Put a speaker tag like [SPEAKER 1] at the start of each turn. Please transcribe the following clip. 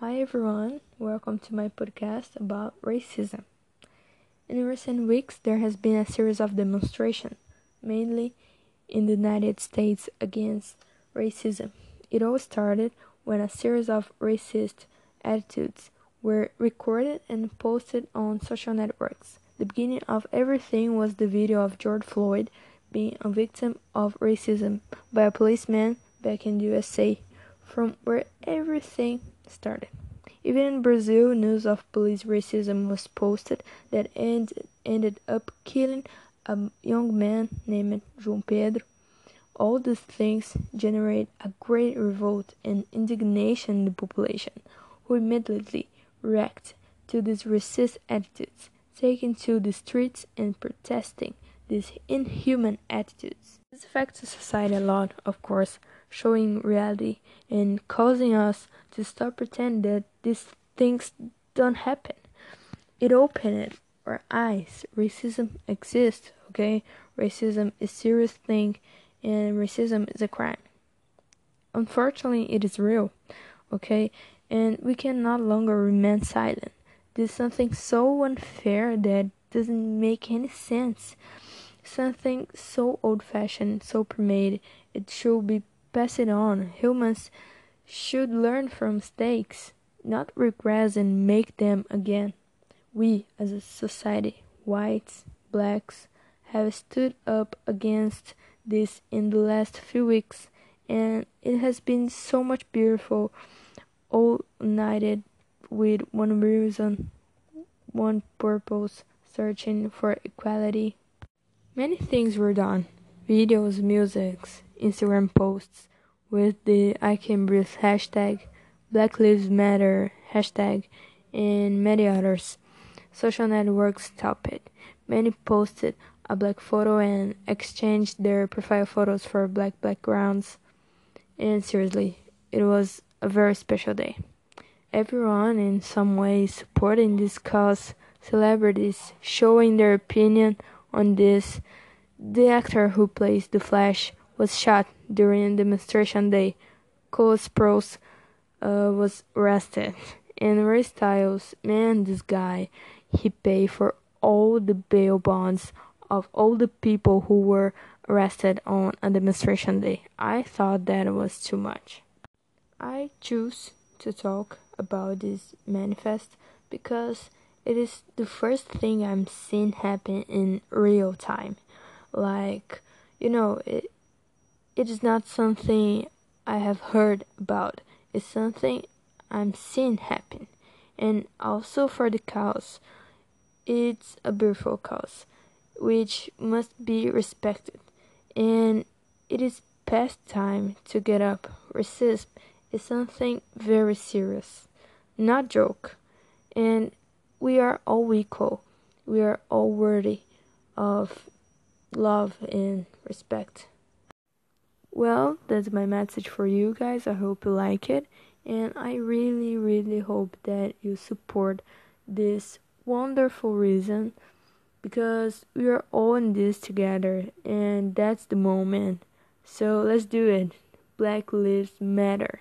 [SPEAKER 1] Hi everyone, welcome to my podcast about racism. In recent weeks, there has been a series of demonstrations, mainly in the United States, against racism. It all started when a series of racist attitudes were recorded and posted on social networks. The beginning of everything was the video of George Floyd being a victim of racism by a policeman back in the USA, from where everything started. Even in Brazil, news of police racism was posted that end, ended up killing a young man named João Pedro. All these things generate a great revolt and indignation in the population, who immediately react to these racist attitudes, taking to the streets and protesting these inhuman attitudes. This affects society a lot, of course, showing reality and causing us to stop pretending that these things don't happen. It opened our eyes. Racism exists, okay? Racism is a serious thing and racism is a crime. Unfortunately, it is real, okay? And we can no longer remain silent. This is something so unfair that doesn't make any sense. Something so old fashioned, so pre-made, it should be passed on. Humans should learn from mistakes, not regress and make them again. We, as a society, whites, blacks, have stood up against this in the last few weeks, and it has been so much beautiful, all united with one reason, one purpose, searching for equality. Many things were done videos, musics, Instagram posts with the I Can Breathe hashtag, Black Lives Matter hashtag, and many others. Social networks topped it. Many posted a black photo and exchanged their profile photos for black backgrounds. And seriously, it was a very special day. Everyone in some way supporting this cause, celebrities showing their opinion on this, the actor who plays the Flash was shot during demonstration day. Cole Sprouse uh, was arrested. And Harry Styles, man, this guy, he paid for all the bail bonds of all the people who were arrested on a demonstration day. I thought that was too much. I choose to talk about this manifest because it is the first thing I'm seeing happen in real time. Like, you know, it, it is not something I have heard about. It's something I'm seeing happen. And also for the cause, it's a beautiful cause, which must be respected. And it is past time to get up. Resist is something very serious, not joke. And we are all equal. We are all worthy of love and respect. Well, that's my message for you guys. I hope you like it. And I really, really hope that you support this wonderful reason because we are all in this together and that's the moment. So let's do it. Black Lives Matter.